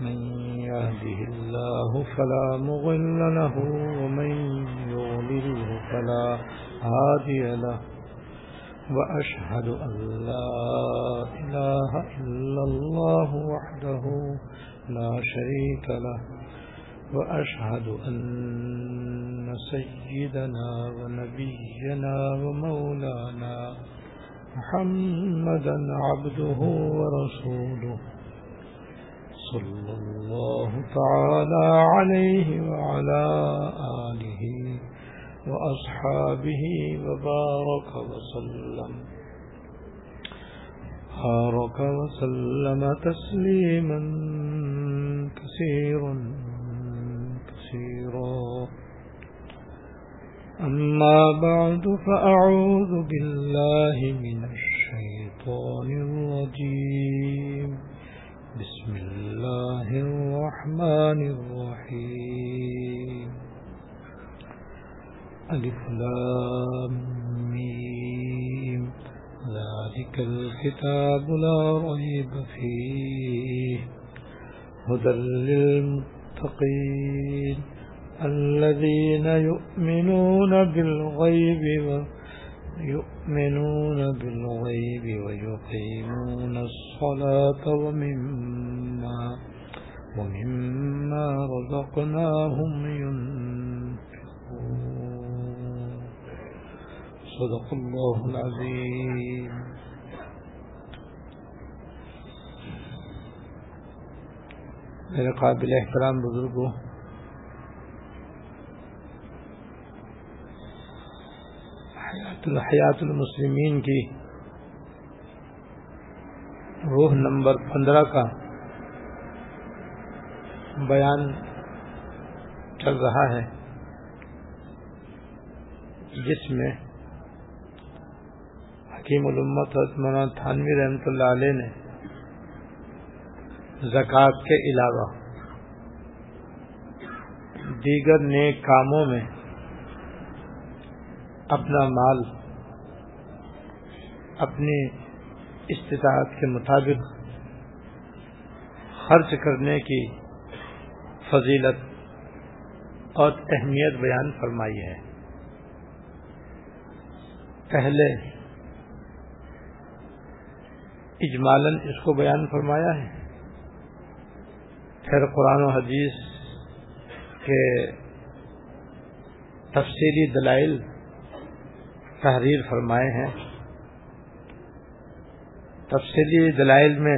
من يهده الله فلا مغل له ومن يغلله فلا هادي له. وأشهد أن لا إله إلا الله وحده لا شريك له. وأشهد أن سيدنا ونبينا ومولانا محمدا عبده ورسوله. صلى الله تعالى عليه وعلى آله وأصحابه وبارك وسلم. بارك وسلم تسليما كثيرا كثيرا. أما بعد فأعوذ بالله من الشيطان الرجيم. بسم الله الرحمن الرحيم. ألف لام ميم. ذلك الكتاب لا ريب فيه. هدى للمتقين. الذين يؤمنون بالغيب يؤمنون بالغيب ويقيمون الصلاة ومما ومما رزقناهم ينفقون. صدق الله العظيم. میرے قابل احترام بزرگوں حیات الحیات المسلمین کی روح نمبر پندرہ کا بیان چل رہا ہے جس میں حکیم الامت مولانا تھانوی رحمۃ اللہ علیہ نے زکوٰۃ کے علاوہ دیگر نیک کاموں میں اپنا مال، اپنی استطاعت کے مطابق خرچ کرنے کی فضیلت اور اہمیت بیان فرمائی ہے۔ پہلے اجمالاً اس کو بیان فرمایا ہے۔ پھر قرآن و حدیث کے تفصیلی دلائل تحریر فرمائے ہیں۔ تفصیلی دلائل میں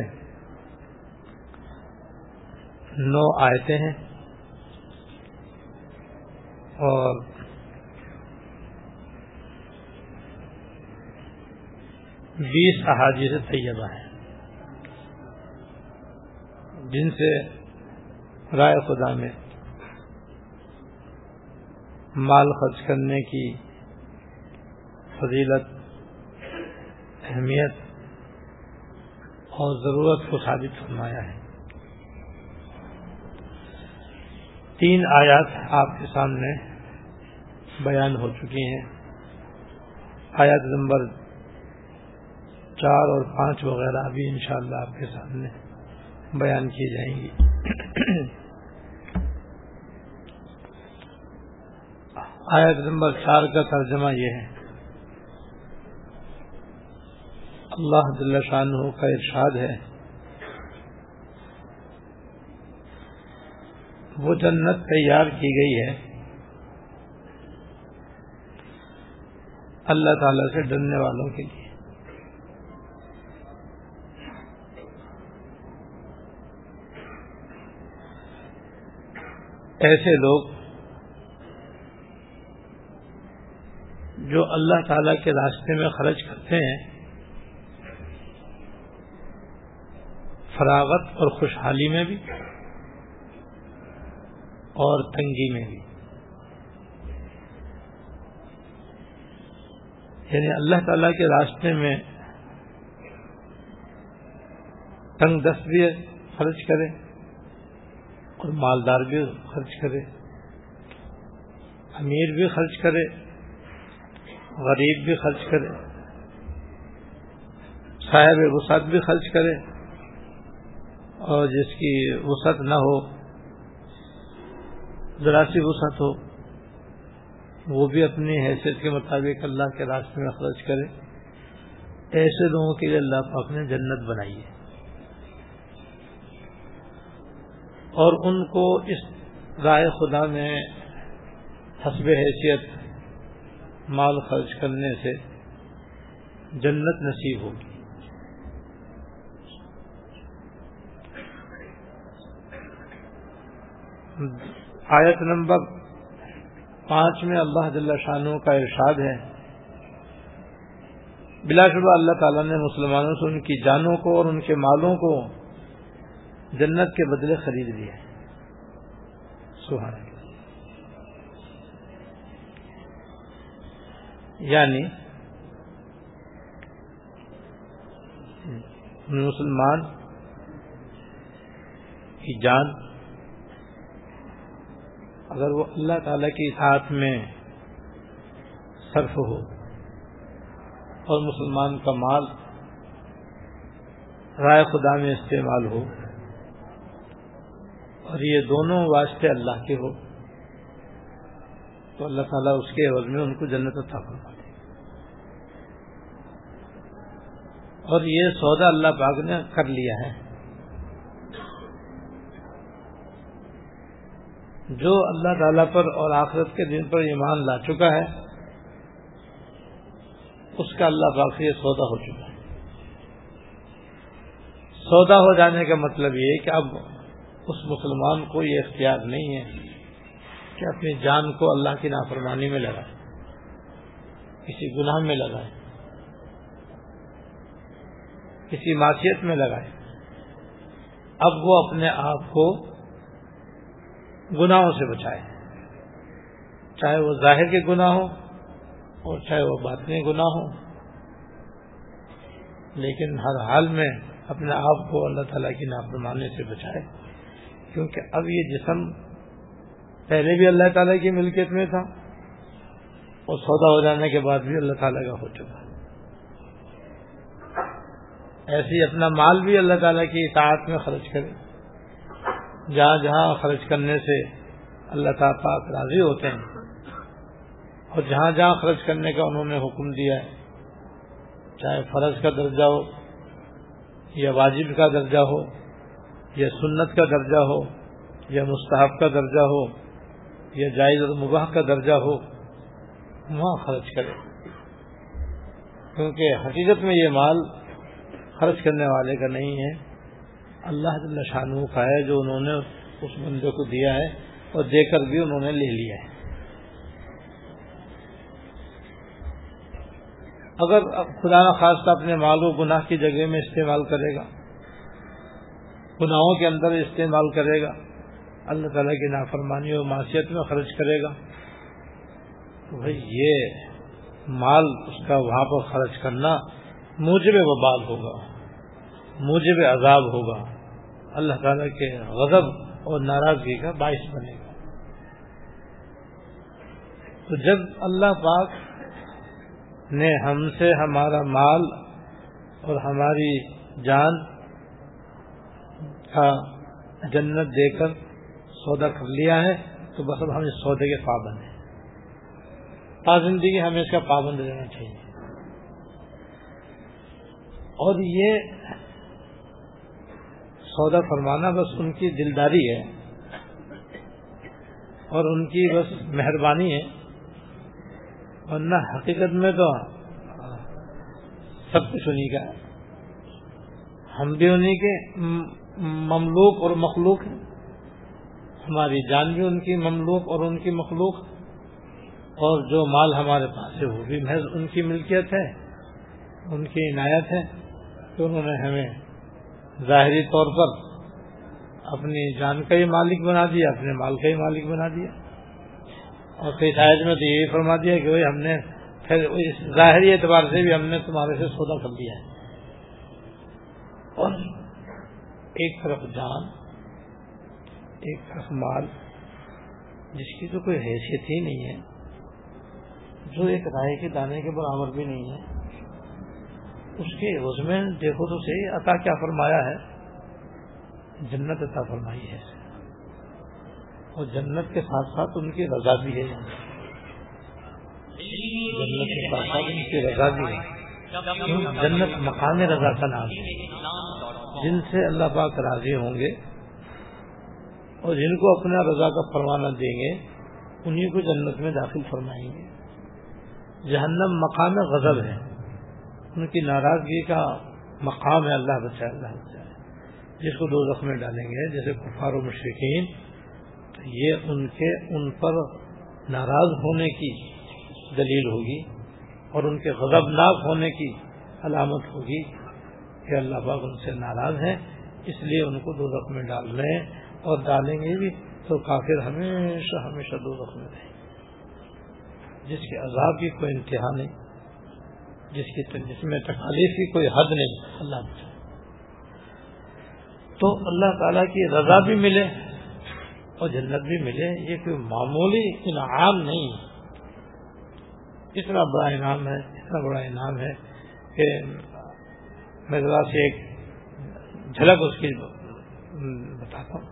نو آیتیں ہیں۔ اور بیس احادیث طیبہ ہیں۔ جن سے رائے خدا میں مال خرچ کرنے کی فضیلت، اہمیت اور ضرورت کو ثابت فرمایا ہے۔ تین آیات آپ کے سامنے بیان ہو چکی ہیں۔ آیات نمبر چار اور پانچ وغیرہ ابھی انشاءاللہ آپ کے سامنے بیان کی جائیں گی۔ آیت نمبر چار کا ترجمہ یہ ہے۔ اللہ دل شاہ کا ارشاد ہے۔ وہ جنت تیار کی گئی ہے۔ اللہ تعالی سے ڈرنے والوں کے لیے۔ ایسے لوگ جو اللہ تعالی کے راستے میں خرچ کرتے ہیں، فراغت اور خوشحالی میں بھی۔ اور تنگی میں بھی۔ یعنی اللہ تعالی کے راستے میں تنگ دست بھی خرچ کرے اور مالدار بھی خرچ کرے، امیر بھی خرچ کرے، غریب بھی خرچ کرے، صاحب وسعت بھی خرچ کرے اور جس کی وسعت نہ ہو ذرا سی وسعت ہو وہ بھی اپنی حیثیت کے مطابق اللہ کے راستے میں خرچ کرے، ایسے لوگوں کے لیے اللہ پاک نے جنت بنائی ہے۔ اور ان کو اس رائے خدا میں حسب حیثیت مال خرچ کرنے سے جنت نصیب ہوگی۔ آیت نمبر پانچ میں اللہ جل شاہ کا ارشاد ہے۔ بلا شبہ اللہ تعالیٰ نے مسلمانوں سے ان کی جانوں کو اور ان کے مالوں کو جنت کے بدلے خرید لیا سہارا یعنی مسلمان کی جان اگر وہ اللہ تعالی کی ساتھ میں صرف ہو اور مسلمان کا مال رائے خدا میں استعمال ہو اور یہ دونوں واسطے اللہ کے ہو، تو اللہ تعالیٰ اس کے عوض میں ان کو جنت عطا فرما دے اور یہ سودا اللہ پاک نے کر لیا ہے۔ جو اللہ تعالیٰ پر اور آخرت کے دن پر ایمان لا چکا ہے، اس کا اللہ پاک سے یہ سودا ہو چکا ہے۔ سودا ہو جانے کا مطلب یہ کہ اب اس مسلمان کو یہ اختیار نہیں ہے کہ اپنی جان کو اللہ کی نافرمانی میں لگائے، کسی گناہ میں لگائے، کسی معاشیت میں لگائے۔ اب وہ اپنے آپ کو گناہوں سے بچائے۔ چاہے وہ ظاہر کے گناہ ہو اور چاہے وہ باطنی گناہ ہو لیکن ہر حال میں اپنے آپ کو اللہ تعالیٰ کی نافرمانی سے بچائے۔ کیونکہ اب یہ جسم پہلے بھی اللہ تعالیٰ کی ملکیت میں تھا اور سودا ہو جانے کے بعد بھی اللہ تعالیٰ کا ہو چکا۔ ایسے اپنا مال بھی اللہ تعالیٰ کی اطاعت میں خرچ کرے۔ جہاں جہاں خرچ کرنے سے اللہ تعالیٰ پاک راضی ہوتے ہیں اور جہاں جہاں خرچ کرنے کا انہوں نے حکم دیا ہے، چاہے فرض کا درجہ ہو، یا واجب کا درجہ ہو، یا سنت کا درجہ ہو، یا مستحب کا درجہ ہو، یا جائز اور مباح کا درجہ ہو، وہاں خرچ کرے۔ کیونکہ حقیقت میں یہ مال خرچ کرنے والے کا نہیں ہے۔ اللہ شانو کا ہے جو انہوں نے اس بندے کو دیا ہے اور دے کر بھی انہوں نے لے لیا ہے۔ اگر خدا نخواستہ اپنے مال و گناہ کی جگہ میں استعمال کرے گا، گناہوں کے اندر استعمال کرے گا، اللہ تعالیٰ کی نافرمانی اور معاشیت میں خرچ کرے گا، تو بھائی یہ مال اس کا وہاں پر خرچ کرنا موجب وبال ہوگا۔ موجب عذاب ہوگا۔ اللہ تعالیٰ کے غضب اور ناراضگی کا باعث بنے گا۔ تو جب اللہ پاک نے ہم سے ہمارا مال اور ہماری جان کا جنت دے کر سودا کر لیا ہے، تو بس اب ہم اس سودے کے پابند ہیں۔ تا زندگی ہمیں اس کا پابند رہنا چاہیے۔ اور یہ سودا فرمانا بس ان کی دلداری ہے اور ان کی بس مہربانی ہے ورنہ حقیقت میں تو سب کچھ انہیں کا ہے۔ ہم بھی انہیں کے مملوک اور مخلوق ہیں۔ ہماری جان بھی ان کی مملوک اور ان کی مخلوق اور جو مال ہمارے پاس ہے وہ بھی محض ان کی ملکیت ہے، ان کی عنایت ہے کہ انہوں نے ہمیں ظاہری طور پر اپنی جان کا ہی مالک بنا دیا، اپنے مال کا ہی مالک بنا دیا۔ اور کئی شاید میں تو یہی فرما دیا کہ ہم نے پھر ظاہری اعتبار سے بھی ہم نے تمہارے سے سودا کر دیا ہے۔ اور ایک طرف جان، ایک طرف مال، جس کی تو کوئی حیثیت ہی نہیں ہے، جو ایک رائے کے دانے کے برابر بھی نہیں ہے۔ اس کے اس میں دیکھو تو صحیح، عطا کیا فرمایا ہے؟ جنت عطا فرمائی ہے۔ اور جنت کے ساتھ ساتھ ان کی رضا بھی ہے۔ جنت کے ساتھ ساتھ ان کی رضا بھی ہے۔ جنت مقام رضا کا نام ہے۔ جن سے اللہ پاک راضی ہوں گے اور جن کو اپنا رضا کا فرمانا دیں گے انہیں کو جنت میں داخل فرمائیں گے۔ جہنم مقام غزل ہے۔ ان کی ناراضگی کا مقام ہے اللہ بچائے اللہ بچائے۔ جس کو دو زخمیں ڈالیں گے، جیسے کفار و مشرقین یہ ان کے، ان پر ناراض ہونے کی دلیل ہوگی اور ان کے غضبناک ہونے کی علامت ہوگی کہ اللہ باغ ان سے ناراض ہیں، اس لیے ان کو دو زخمیں ڈال رہے ہیں اور ڈالیں گے بھی تو کافر ہمیشہ ہمیشہ دو زخمیں رہیں۔ جس کے عذاب کی کوئی انتہا نہیں۔ جس کی جس میں تکالیف کی کوئی حد نہیں۔ اللہ تو اللہ تعالیٰ کی رضا بھی ملے اور جنت بھی ملے، یہ کوئی معمولی انعام نہیں۔ اتنا بڑا انعام ہے، اتنا بڑا انعام ہے کہ میں ذرا سے ایک جھلک اس کی بتاتا ہوں۔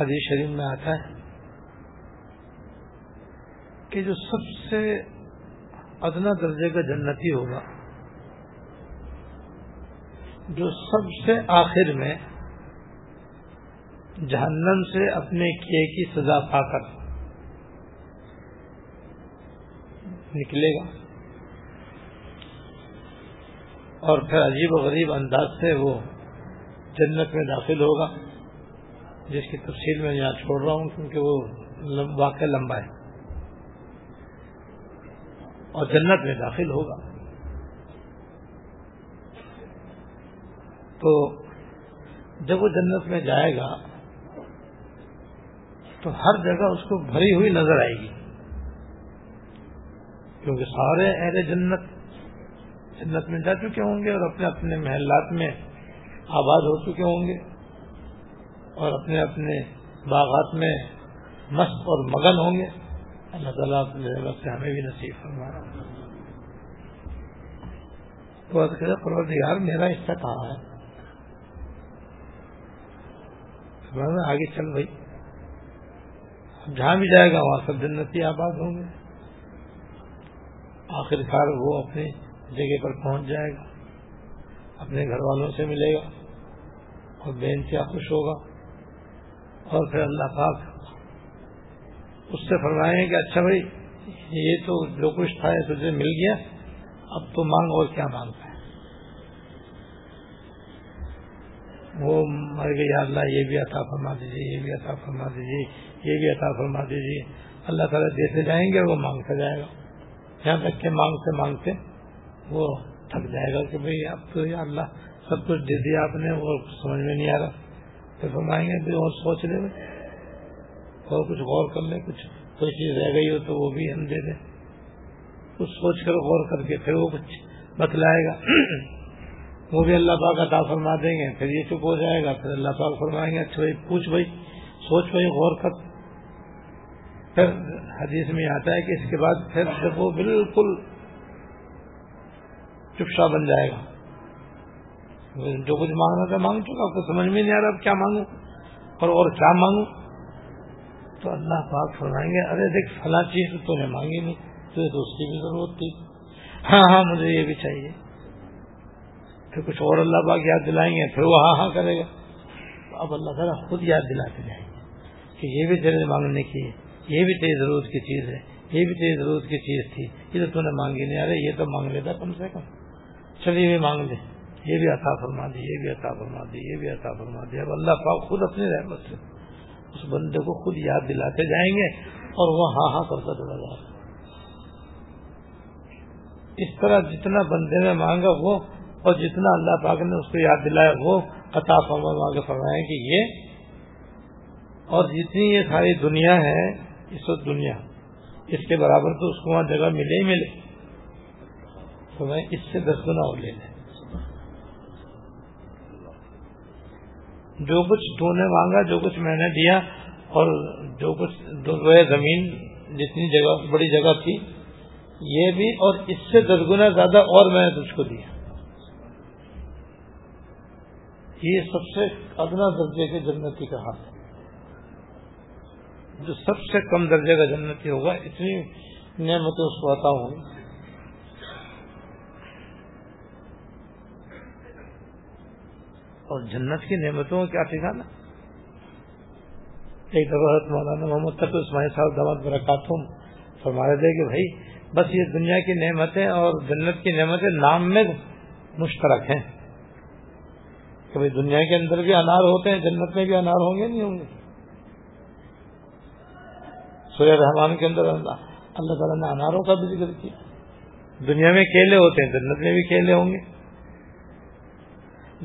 حدیث شریف میں آتا ہے۔ کہ جو سب سے ادنا درجے کا جنتی ہوگا، جو سب سے آخر میں جہنم سے اپنے کیے کی سزا پا کر نکلے گا۔ اور پھر عجیب و غریب انداز سے وہ جنت میں داخل ہوگا، جس کی تفصیل میں یہاں چھوڑ رہا ہوں کیونکہ وہ واقع لمبا ہے۔ اور جنت میں داخل ہوگا۔ تو جب وہ جنت میں جائے گا، تو ہر جگہ اس کو بھری ہوئی نظر آئے گی۔ کیونکہ سارے اہل جنت جنت میں جا چکے ہوں گے اور اپنے اپنے محلات میں آباد ہو چکے ہوں گے اور اپنے اپنے باغات میں مست اور مگن ہوں گے۔ اللہ تعالیٰ اپنے سے ہمیں بھی نصیب فرما تو پروردگار میرا حصہ کہاں ہے؟ آگے چل بھائی۔ جہاں بھی جائے گا، وہاں سب جنتی آباد ہوں گے۔ آخر کار وہ اپنی جگہ پر پہنچ جائے گا۔ اپنے گھر والوں سے ملے گا۔ اور بے انتہا خوش ہوگا۔ اور پھر اللہ پاک اس سے فرمائیں کہ اچھا بھائی، یہ تو جو کچھ تھا تجھے مل گیا، اب تو مانگ اور کیا مانگتا ہے؟ وہ مر گئی اللہ، یہ بھی عطا فرما دیجیے، یہ بھی عطا فرما دیجیے، یہ بھی عطا فرما دیجیے۔ اللہ تعالیٰ دیتے جائیں گے، وہ مانگتا جائے گا۔ یہاں تک کہ مانگتے مانگتے وہ تھک جائے گا کہ بھائی، اب تو یا اللہ، سب کچھ دے دیا آپ نے، وہ سمجھ میں نہیں آ رہا۔ تو فرمائیں گے اور سوچ لے اور کچھ غور کر لیں، کچھ کوئی چیز رہ گئی ہو تو وہ بھی ہم دے دیں۔ کچھ سوچ کر غور کر کے پھر وہ کچھ بتلائے گا۔ وہ بھی اللہ پاک عطا فرما دیں گے۔ پھر یہ چپ ہو جائے گا۔ پھر اللہ پاک فرمائیں گے اچھا بھائی، پوچھ بھائی، سوچ بھائی، غور کر۔ پھر حدیث میں آتا ہے کہ اس کے بعد پھر جب وہ بالکل چپشا بن جائے گا۔ جو کچھ مانگنا تھا مانگ چکا تو سمجھ میں نہیں آ رہا اب کیا مانگوں اور اور کیا مانگوں۔ تو اللہ پاک فرمائیں گے، ارے دیکھ، فلاں چیز تو نے مانگی نہیں، تجھے تو اس کی بھی ضرورت تھی۔ ہاں ہاں مجھے یہ بھی چاہیے۔ پھر کچھ اور اللہ پاک یاد دلائیں گے، پھر وہ ہاں ہاں کرے گا۔ اب اللہ تعالیٰ خود یاد دلاتے جائیں گے کہ یہ بھی تیرے مانگنے کی یہ بھی تیری ضرورت کی چیز ہے، یہ بھی تیری ضرورت کی چیز تھی، یہ تو نے مانگی نہیں، ارے یہ تو مانگ لیتا کم سے کم۔ چلیے بھی مانگ لے۔ یہ بھی عطا فرما دی، یہ بھی عطا فرما دی، یہ بھی عطا فرما دی۔ اب اللہ پاک خود اپنی رحمت سے اس بندے کو خود یاد دلاتے جائیں گے اور وہ ہاں ہاں کرتا چلا جائے گا۔ اس طرح جتنا بندے نے مانگا وہ اور جتنا اللہ پاک نے اس کو یاد دلایا وہ عطا فرما کے فرمائے کہ یہ اور جتنی یہ ساری دنیا ہے اس وقت دنیا۔ اس کے برابر تو اس کو وہاں جگہ ملے ہی ملے۔ تو میں اس سے دس گنا اور لے لیں جو کچھ تو نے مانگا، جو کچھ میں نے دیا اور جو کچھ زمین جتنی جگہ، بڑی جگہ تھی، یہ بھی اور اس سے دس گنا زیادہ اور میں نے تجھ کو دیا۔ یہ سب سے ادنا درجے کے جنتی کا حال ہے۔ جو سب سے کم درجے کا جنتی ہوگا، اتنی نعمتیں اس کو عطا ہوں اور جنت کی نعمتوں کا کیا ٹھکانا؟ ایک دفعہ مولانا محمد تک اسماعیل صاحب دماد برکاتم فرما رہے تھے کہ بھائی، بس یہ دنیا کی نعمتیں اور جنت کی نعمتیں نام میں مشترک ہیں۔ کہ بھائی، دنیا کے اندر بھی انار ہوتے ہیں، جنت میں بھی انار ہوں گے، نہیں ہوں گے؟ سورہ رحمان کے اندر اللہ تعالیٰ نے اناروں کا بھی ذکر کیا۔ دنیا میں کیلے ہوتے ہیں، جنت میں بھی کیلے ہوں گے۔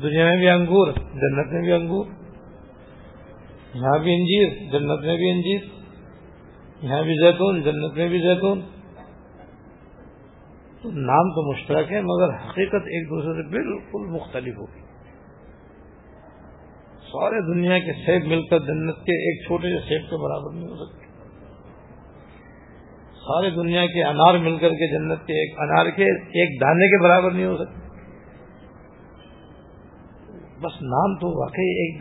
دنیا میں بھی انگور، جنت میں بھی انگور۔ یہاں بھی انجیر، جنت میں بھی انجیر۔ یہاں بھی زیتون، جنت میں بھی زیتون۔ نام تو مشترک ہے، مگر حقیقت ایک دوسرے سے بالکل مختلف ہوگی۔ سارے دنیا کے سیب مل کر جنت کے ایک چھوٹے سے سیب کے برابر نہیں ہو سکتے۔ سارے دنیا کے انار مل کر کے جنت کے ایک انار کے ایک دانے کے برابر نہیں ہو سکتے۔ بس نام تو واقعی ایک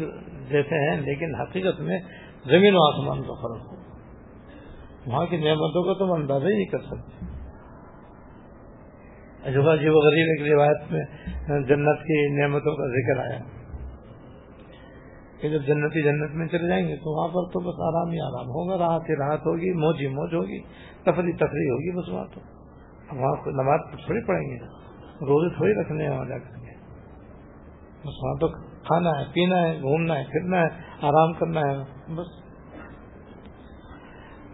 جیسے ہیں، لیکن حقیقت میں زمین و آسمان کا فرق ہو۔ وہاں کی نعمتوں کا تو ہم اندازہ ہی نہیں کر سکتے۔ اجوبا جی غریب ایک روایت میں جنت کی نعمتوں کا ذکر آیا۔ کہ جب جنتی جنت میں چلے جائیں گے تو وہاں پر تو بس آرام ہی آرام ہوگا، راحت ہی راحت ہوگی، موج ہی موج ہوگی، تفریح تفریح ہوگی، بس وہاں تو۔ وہاں نماز تھوڑی پڑیں گے، روزے تھوڑی رکھنے ہیں وہاں جا کر۔ کے بس وہاں تو کھانا ہے، پینا ہے، گھومنا ہے، پھرنا ہے، آرام کرنا ہے، بس۔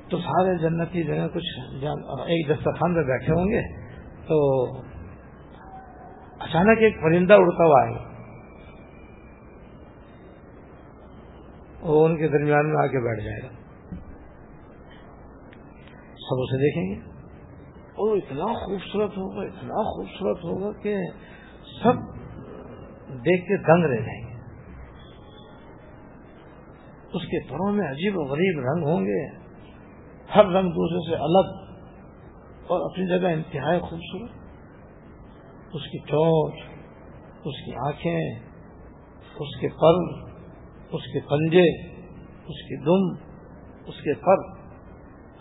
تو سارے جنتی جگہ کچھ ایک دسترخوان پہ بیٹھے ہوں گے۔ تو اچانک ایک پرندہ اڑتا ہوا آئے گا وہ ان کے درمیان میں آ کے بیٹھ جائے گا۔ سب اسے دیکھیں گے۔ اور اتنا خوبصورت ہوگا، اتنا خوبصورت ہوگا کہ سب دیکھ کے دنگ رہ جائیں گے۔ اس کے پروں میں عجیب و غریب رنگ ہوں گے۔ ہر رنگ دوسرے سے الگ اور اپنی جگہ انتہائی خوبصورت۔ اس کی چوٹ اس کی آنکھیں، اس کے پر، اس کے پنجے، اس کی دم، اس کے پر۔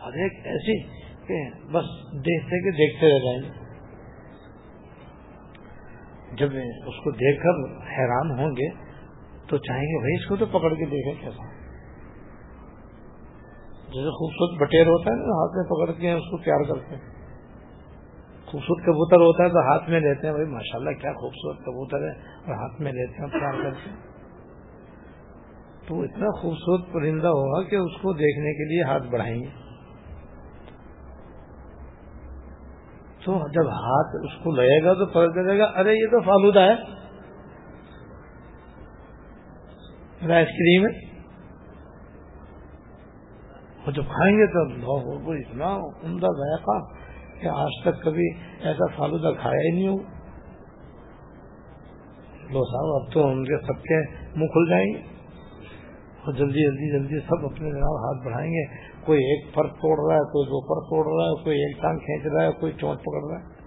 ہر ایک ایسی کہ بس دیکھتے کہ دیکھتے رہ جائیں گے۔ جب اس کو دیکھ کر حیران ہوں گے تو چاہیں گے بھائی اس کو تو پکڑ کے دیکھیں کیسا جیسے خوبصورت بٹیر ہوتا ہے نا، ہاتھ میں پکڑ کے اس کو پیار کرتے ہیں۔ خوبصورت کبوتر ہوتا ہے تو ہاتھ میں لیتے ہیں، بھائی ماشاء اللہ کیا خوبصورت کبوتر ہے، اور ہاتھ میں لیتے ہیں پیار کرتے ہیں۔ تو اتنا خوبصورت پرندہ ہوگا کہ اس کو دیکھنے کے لیے ہاتھ بڑھائیں گے۔ تو جب ہاتھ اس کو لگے گا تو پتا چلے گا، ارے یہ تو فالودہ ہے۔ آئس کریم ہے۔ اور جب کھائیں گے تو وہ اتنا عمدہ ذائقہ کہ آج تک کبھی ایسا فالودہ کھایا ہی نہیں ہو۔ لو صاحب، اب تو ان کے سب کے منہ کھل جائیں گے۔ اور جلدی جلدی جلدی سب اپنے جناب ہاتھ بڑھائیں گے۔ کوئی ایک پر توڑ رہا ہے، کوئی دو پر توڑ رہا ہے، کوئی ایک ٹانگ کھینچ رہا ہے، کوئی چوٹ پکڑ رہا ہے۔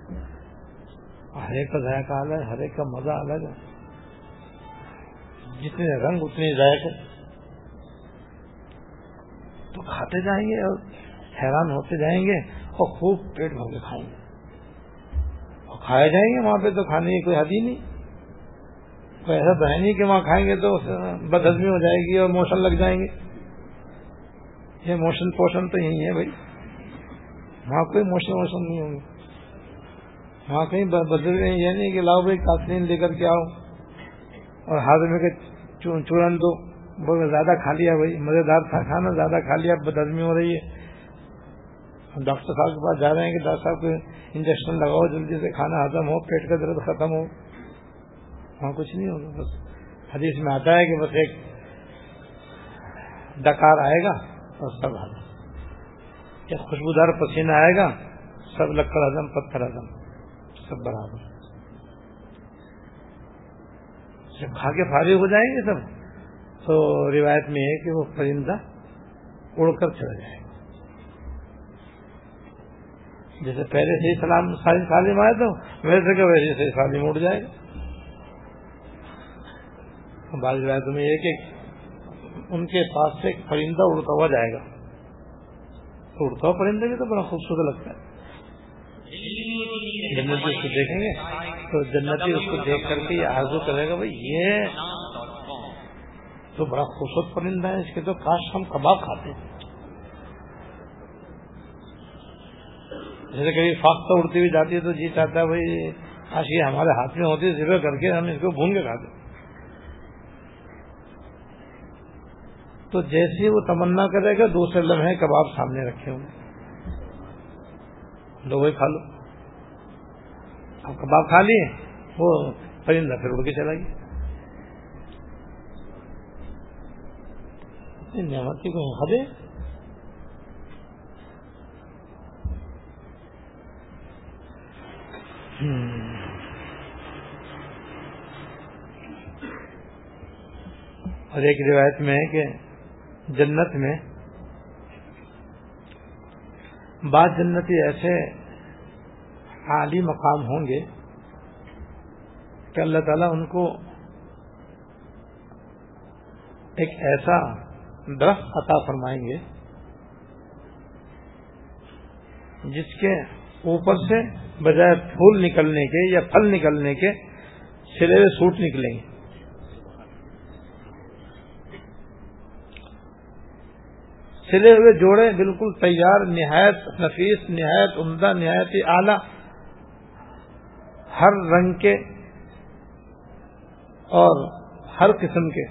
ہر ایک کا ذائقہ الگ ہے، ہر ایک کا مزہ الگ ہے۔ جتنے رنگ اتنے ذائقے۔ تو کھاتے جائیں گے اور حیران ہوتے جائیں گے اور خوب پیٹ بھر کے کھائیں گے۔ اور کھائے جائیں گے وہاں پہ تو کھانے کی کوئی حد ہی نہیں۔ ایسا تو ہے نہیں کہ وہاں کھائیں گے تو بد ہزمی ہو جائے گی اور موشن لگ جائیں گے۔ یہ موشن پوشن تو یہی ہے بھائی۔ وہاں کوئی موشن ووشن نہیں ہوں گے۔ وہاں کہیں بدل گئے یہ نہیں کہ لاؤ بھائی کاتین لے کر کے آؤ اور ہاتھ میں چورن دو۔ بہت زیادہ کھا لیا بھائی۔ مزے دار تھا، کھانا زیادہ کھا لیا بد ہزمی ہو رہی ہے۔ ڈاکٹر صاحب کے پاس جا رہے ہیں کہ ڈاکٹر صاحب کو انجیکشن لگاؤ جلدی سے، کھانا ہزم ہو، پیٹ کا درد ختم ہو۔ وہاں کچھ نہیں ہوگا، بس حدیث میں آتا ہے کہ بس ایک ڈکار آئے گا۔ اور سب ایک خوشبودار پسینہ آئے گا، سب لکڑ ہزم پتھر ہزم سب برابر۔ جب کھا کے فارغ ہو جائیں گے سب، تو روایت میں ہے کہ وہ پرندہ اڑ کر چلا جائے گا۔ جیسے پہلے سے ہی سلام، سالم آئے تو ویسے کہ ویسے سے سالم اڑ جائے گا۔ بعض روایتوں میں یہ کہ ان کے پاس سے ایک پرندہ اڑتا ہوا جائے گا۔ تو اڑتا ہوا پرندہ بھی تو بڑا خوبصورت لگتا ہے۔ جنتی اس کو دیکھیں گے۔ تو جنتی اس کو دیکھ کر کے یہ آرزو کرے گا، بھائی، یہ تو بڑا خوبصورت پرندہ ہے، اس کے تو کاش ہم کباب کھاتے۔ ہیں جیسے کبھی فاختہ اڑتی ہوئی جاتی ہے تو جی چاہتا ہے، بھائی، کاش یہ ہمارے ہاتھ میں ہوتی ہے ذبح کر کے ہم اس کو بھون کے کھاتے تو جیسے وہ تمنا کرے گا، دوسرے لمحے کباب سامنے رکھے ہوں گے۔ لو وہی کھا لو۔ اب کباب کھا لیے، وہ پرندہ پھر اڑ کے چلا گیا۔ نعمت کی کوئی حد ہے؟ اور ایک روایت میں ہے کہ جنت میں۔ بعض جنتی ایسے عالی مقام ہوں گے کہ اللہ تعالیٰ ان کو ایک ایسا درخت عطا فرمائیں گے جس کے اوپر سے بجائے پھول نکلنے کے یا پھل نکلنے کے سلے ہوئے سوٹ نکلیں۔ گے سلے ہوئے جوڑے بالکل تیار، نہایت نفیس، نہایت عمدہ، نہایت اعلی، ہر رنگ کے اور ہر قسم کے۔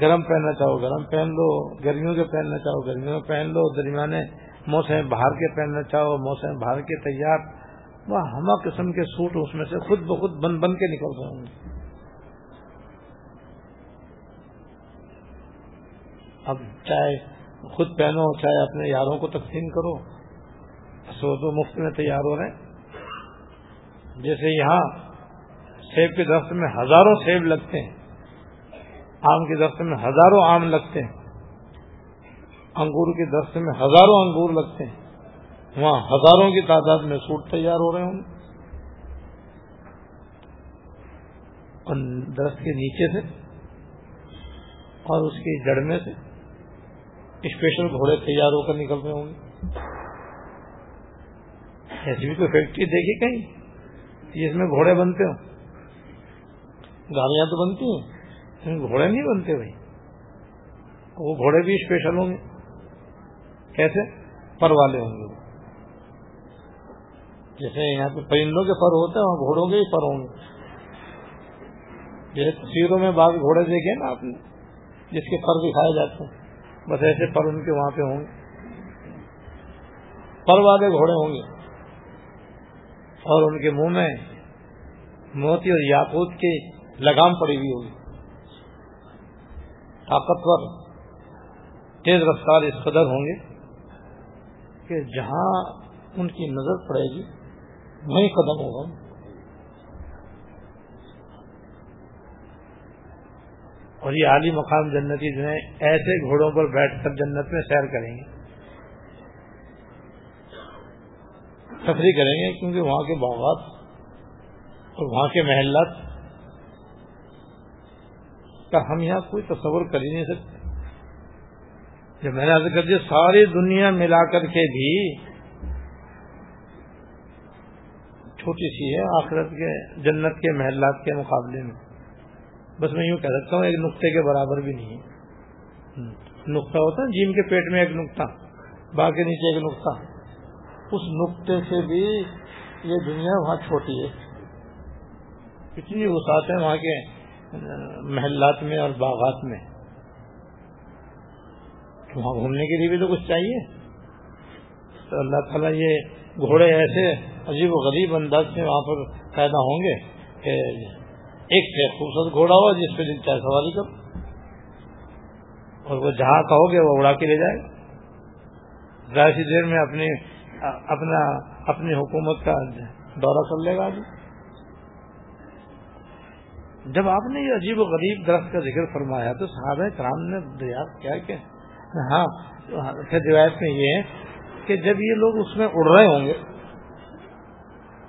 گرم پہننا چاہو، گرم پہن لو، گرمیوں کے پہننا چاہو، گرمیوں میں پہن لو، درمیانے موسم باہر کے پہننا چاہو، موسم باہر کے تیار۔ وہ ہما قسم کے سوٹ اس میں سے خود بخود بن بن کے نکل رہے ہوں گے۔ اب چاہے خود پہنو، چاہے اپنے یاروں کو تقسیم کرو سو تو مفت میں تیار ہو رہے ہیں۔ جیسے یہاں سیب کے درخت میں ہزاروں سیب لگتے ہیں، آم کے درخت میں ہزاروں آم لگتے ہیں، انگور کے درخت میں ہزاروں انگور لگتے ہیں۔ وہاں ہزاروں کی تعداد میں سوٹ تیار ہو رہے ہوں اور درخت کے نیچے سے اور اس کی جڑ میں سے اسپیشل گھوڑے تیار ہو کر نکل رہے ہوں گے۔ ایسی بھی کوئی فیکٹری دیکھی کہیں جس میں گھوڑے بنتے ہوں؟ گاڑیاں تو بنتی ہیں گھوڑے نہیں بنتے بھائی۔ وہ گھوڑے بھی اسپیشل ہوں گے۔ کیسے؟ پر والے ہوں گے۔ جیسے یہاں پہ پرندوں کے پر ہوتے ہیں وہاں گھوڑوں کے ہی پر ہوں گے۔ جیسے تصویروں میں بعض گھوڑے دیکھے نا آپ نے، جس کے پر دکھائے جاتے ہیں۔ بس ایسے پر ان کے وہاں پہ ہوں گے۔ پر والے گھوڑے ہوں گے۔ اور ان کے منہ میں موتی اور یاقوت کی لگام پڑی ہوئی ہوگی۔ طاقتور، تیز رفتار اس قدر ہوں گے کہ جہاں ان کی نظر پڑے گی، وہیں قدم ہوگا۔ اور یہ عالی مقام جنتی جو ہے ایسے گھوڑوں پر بیٹھ کر جنت میں سیر کریں گے۔ تفریح کریں گے کیونکہ وہاں کے باغات اور وہاں کے محلات کا ہم یہاں کوئی تصور کر ہی نہیں سکتے۔ جب میں نے کر دیا، ساری دنیا ملا کر کے بھی چھوٹی سی ہے آخرت کے، جنت کے محلات کے مقابلے میں۔ بس میں یوں کہہ سکتا ہوں، ایک نقطے کے برابر بھی نہیں ہے۔ نقطہ ہوتا ہے، جیم کے پیٹ میں ایک نقطہ باغ کے نیچے ایک نقطہ۔ اس نقطے سے بھی یہ دنیا وہاں چھوٹی ہے۔ کتنی وسعت ہے وہاں کے محلات میں اور باغات میں۔ وہاں گھومنے کے لیے بھی تو کچھ چاہیے۔ تو اللہ تعالیٰ یہ گھوڑے ایسے عجیب و غریب انداز سے وہاں پر پیدا ہوں گے کہ ایک سے خوبصورت گھوڑا ہو جس پہ دل چاہے سواری کرو۔ اور وہ جہاں کہو گے وہ اڑا کے لے جائے۔ گا ذرا سی دیر میں اپنی، اپنا، اپنی حکومت کا دورہ کر لے گا جب آپ نے یہ عجیب و غریب درخت کا ذکر فرمایا تو صحابہ کرام نے دریافت کیا کہ ہاں اچھا روایت میں یہ ہے کہ جب یہ لوگ اس میں اڑ رہے ہوں گے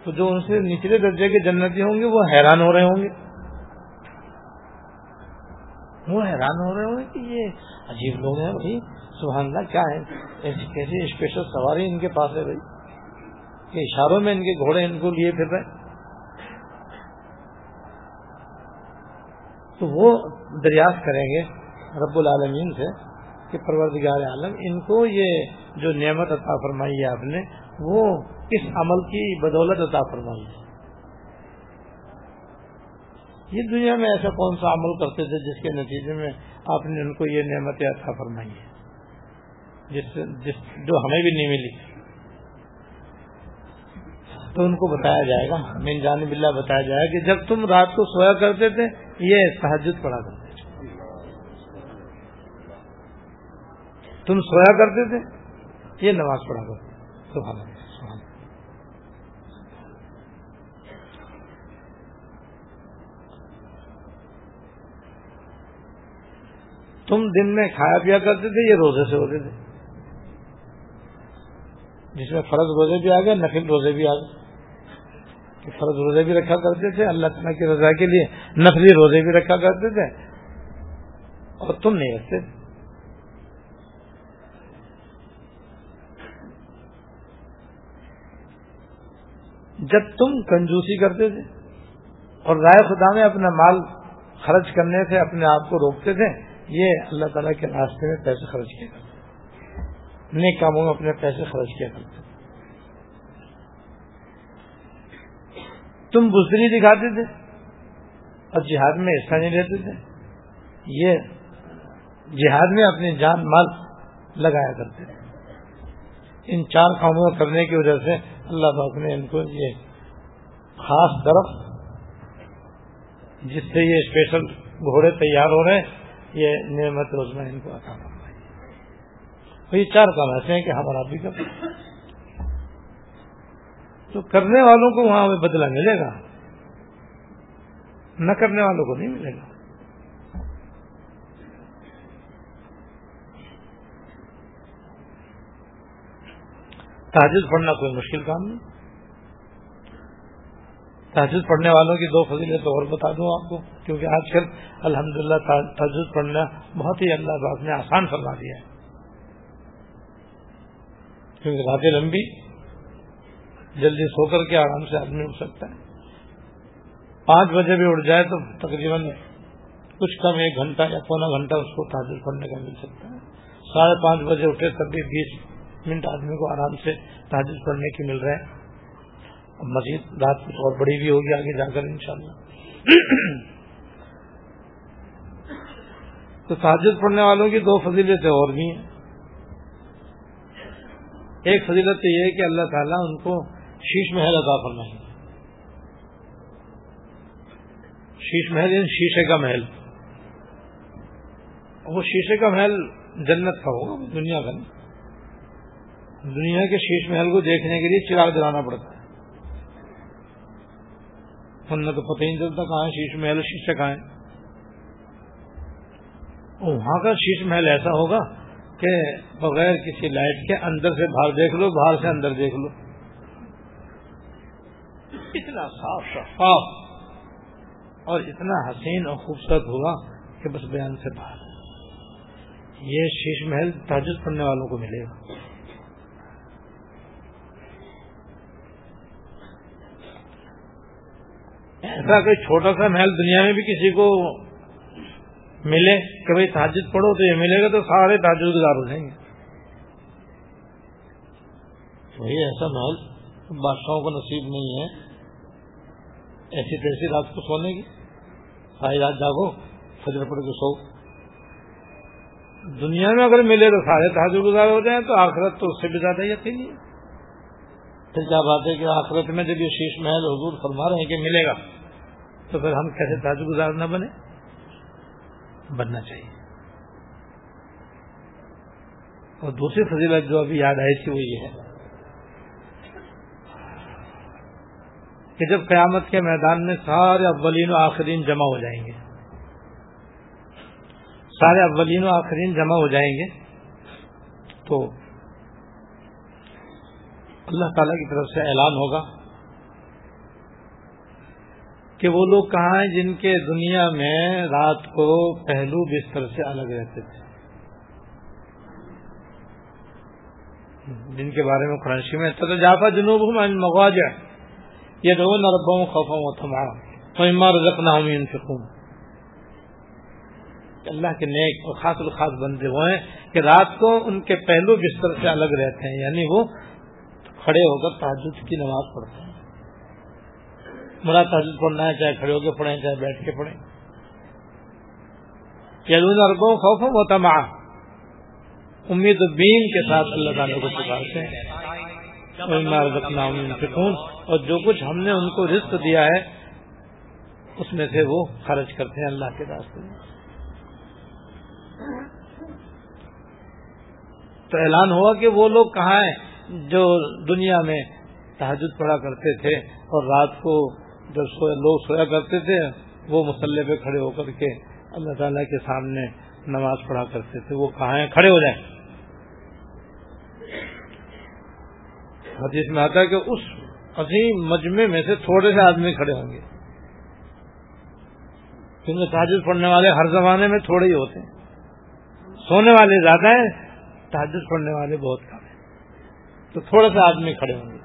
تو جو ان سے نچلے درجے کے جنتی ہوں گے وہ حیران ہو رہے ہوں گے۔ وہ حیران ہو رہے ہوں گے کہ یہ عجیب لوگ ہیں بھائی، سبحان اللہ، کیا ہے ایسی کیسی اسپیشل سواری ان کے پاس ہے بھائی؟ کہ اشاروں میں ان کے گھوڑے ان کو لیے پھر رہے تو وہ دریافت کریں گے رب العالمین سے کہ پروردگار عالم، ان کو یہ جو نعمت عطا فرمائی ہے آپ نے، وہ کس عمل کی بدولت عطا فرمائی ہے۔ یہ دنیا میں ایسا کون سا عمل کرتے تھے جس کے نتیجے میں آپ نے ان کو یہ نعمت عطا فرمائی ہے جس جس جو ہمیں بھی نہیں ملی۔ تو ان کو بتایا جائے گا۔ مین جان بلّہ بتایا جائے گا کہ جب تم رات کو سویا کرتے تھے، یہ تحجد پڑھا کرتے تھے۔ تم سویا کرتے تھے، یہ نماز پڑھا کرتے سبحان سبحان تم دن میں کھایا پیا کرتے تھے یہ روزے سے ہوتے تھے؟ جس میں فرض روزے بھی آ گئے، نفل روزے بھی آ گئے۔ فرض روزے بھی رکھا کرتے تھے، اللہ تعالیٰ کی رضا کے لیے نفلی روزے بھی رکھا کرتے تھے۔ اور تم نہیں رکھتے۔ تھے جب تم کنجوسی کرتے تھے اور رائے خدا میں اپنا مال خرچ کرنے سے اپنے آپ کو روکتے تھے یہ اللہ تعالیٰ کے راستے میں پیسے خرچ کیا کرتے نیک کاموں میں اپنے پیسے خرچ کیا کرتے تم بزدری دکھاتے تھے اور جہاد میں حصہ نہیں لیتے تھے۔ یہ جہاد میں اپنی جان مال لگایا کرتے تھے۔ ان چار کاموں کرنے کی وجہ سے اللہ پاک نے ان کو یہ خاص درخت جس سے یہ اسپیشل گھوڑے تیار ہو رہے ہیں یہ نعمت روزمہ ان کو عطا یہ چار کام ایسے ہیں کہ ہمارا بھی کر تو کرنے والوں کو وہاں ہمیں بدلہ ملے گا۔ نہ کرنے والوں کو نہیں ملے گا۔ تحجد پڑھنا کوئی مشکل کام نہیں۔ تحجد پڑھنے والوں کی دو فضیلت اور بتا دوں آپ کو، کیونکہ آج کل الحمدللہ للہ پڑھنا بہت ہی اللہ باپ نے آسان فرما دیا ہے۔ کیونکہ راتیں لمبی جلدی سو کر کے آرام سے آدمی اٹھ سکتا ہے۔ پانچ بجے بھی اٹھ جائے تو تقریباً کچھ کم ایک گھنٹہ یا پونا گھنٹہ اس کو تاجر پڑھنے کا مل سکتا ہے۔ ساڑھے پانچ بجے اٹھے تب بھی بیس منٹ آدمی کو آرام سے تاجر پڑھنے کی مل رہے ہیں مزید رات کچھ اور بڑی بھی ہوگی، آگے جا کر انشاءاللہ۔ تو تاجر پڑھنے والوں کی دو فضیلتیں اور بھی ہیں۔ ایک فضیلت تو یہ ہے کہ اللہ تعالیٰ ان کو شیش محل عطا فرمائیں شیش محل یعنی شیشے کا محل۔ وہ شیشے کا محل جنت کا ہوگا، دنیا کا۔ نہیں دنیا کے شیش محل کو دیکھنے کے لیے چراغ جلانا پڑتا ہے۔ نہ تو پتہ ہی نہیں چلتا کہاں شیش محل شیشے کہاں ہے وہاں کا شیش محل ایسا ہوگا کہ بغیر کسی لائٹ کے اندر سے باہر دیکھ لو، باہر سے اندر دیکھ لو۔ اتنا صاف شفاف اور اتنا حسین اور خوبصورت ہوا کہ بس بیان سے باہر۔ یہ شیش محل تاجد پڑھنے والوں کو ملے گا۔ ایسا کوئی چھوٹا سا محل دنیا میں بھی کسی کو ملے کہ بھائی تاجد پڑھو تو یہ ملے گا تو سارے تاجد گزار ہو جائیں گے۔ وہی ایسا محل بادشاہوں کو نصیب نہیں ہے۔ ایسی تیسی رات کو سونے کی۔ ساری رات جاگو فجر پڑ کے سو۔ دنیا میں اگر ملے تو سارے تاجر گزار ہو جائیں تو آخرت تو اس سے بھی زیادہ یقینی ہے۔ پھر کیا بات ہے کہ آخرت میں جب یہ شیش محل حضور فرما رہے ہیں کہ ملے گا، تو پھر ہم کیسے تاج گزار نہ بنے؟ بننا چاہیے۔ اور دوسری فضیلت جو ابھی یاد آئی تھی وہ یہ ہے کہ جب قیامت کے میدان میں سارے اولین و آخرین جمع ہو جائیں گے، سارے اولین و آخرین جمع ہو جائیں گے، تو اللہ تعالی کی طرف سے اعلان ہوگا کہ وہ لوگ کہاں ہیں جن کے دنیا میں رات کو پہلو بستر سے الگ رہتے تھے۔ جن کے بارے میں قرآن میں تو جافا جنوب ہوں مغواجہ یہ دو نربوں خوفوں تھما مار رکھنا ہوں ان سکون اللہ کے نیک اور خاص الخاص بندے وہ ہیں کہ رات کو ان کے پہلو بستر سے الگ رہتے ہیں یعنی وہ کھڑے ہو کر تحجد کی نماز پڑھتے ہیں۔ مراد تحجد پڑھنا ہے، چاہے کھڑے ہو کے پڑھیں، چاہے بیٹھ کے پڑھیں۔ یلون ارگوں خوف و تما امید بین کے ساتھ اللہ تعالیٰ کو پکارتے ہیں۔ سکون اور جو کچھ ہم نے ان کو رزق دیا ہے، اس میں سے وہ خرچ کرتے ہیں اللہ کے راستے میں۔ تو اعلان ہوا کہ وہ لوگ کہاں ہیں؟ جو دنیا میں تحجد پڑھا کرتے تھے اور رات کو جب سویا لوگ سویا کرتے تھے، وہ مسلح پہ کھڑے ہو کر کے اللہ تعالیٰ کے سامنے نماز پڑھا کرتے تھے۔ وہ کہاں ہیں؟ کھڑے ہو جائیں۔ حدیث میں آتا ہے کہ اس عظیم مجمع میں سے تھوڑے سے آدمی کھڑے ہوں گے۔ کیونکہ تاجد پڑھنے والے ہر زمانے میں تھوڑے ہی ہوتے ہیں۔ سونے والے زیادہ ہیں تاجد پڑھنے والے بہت کم تو تھوڑا سا آدمی کھڑے ہوں گے۔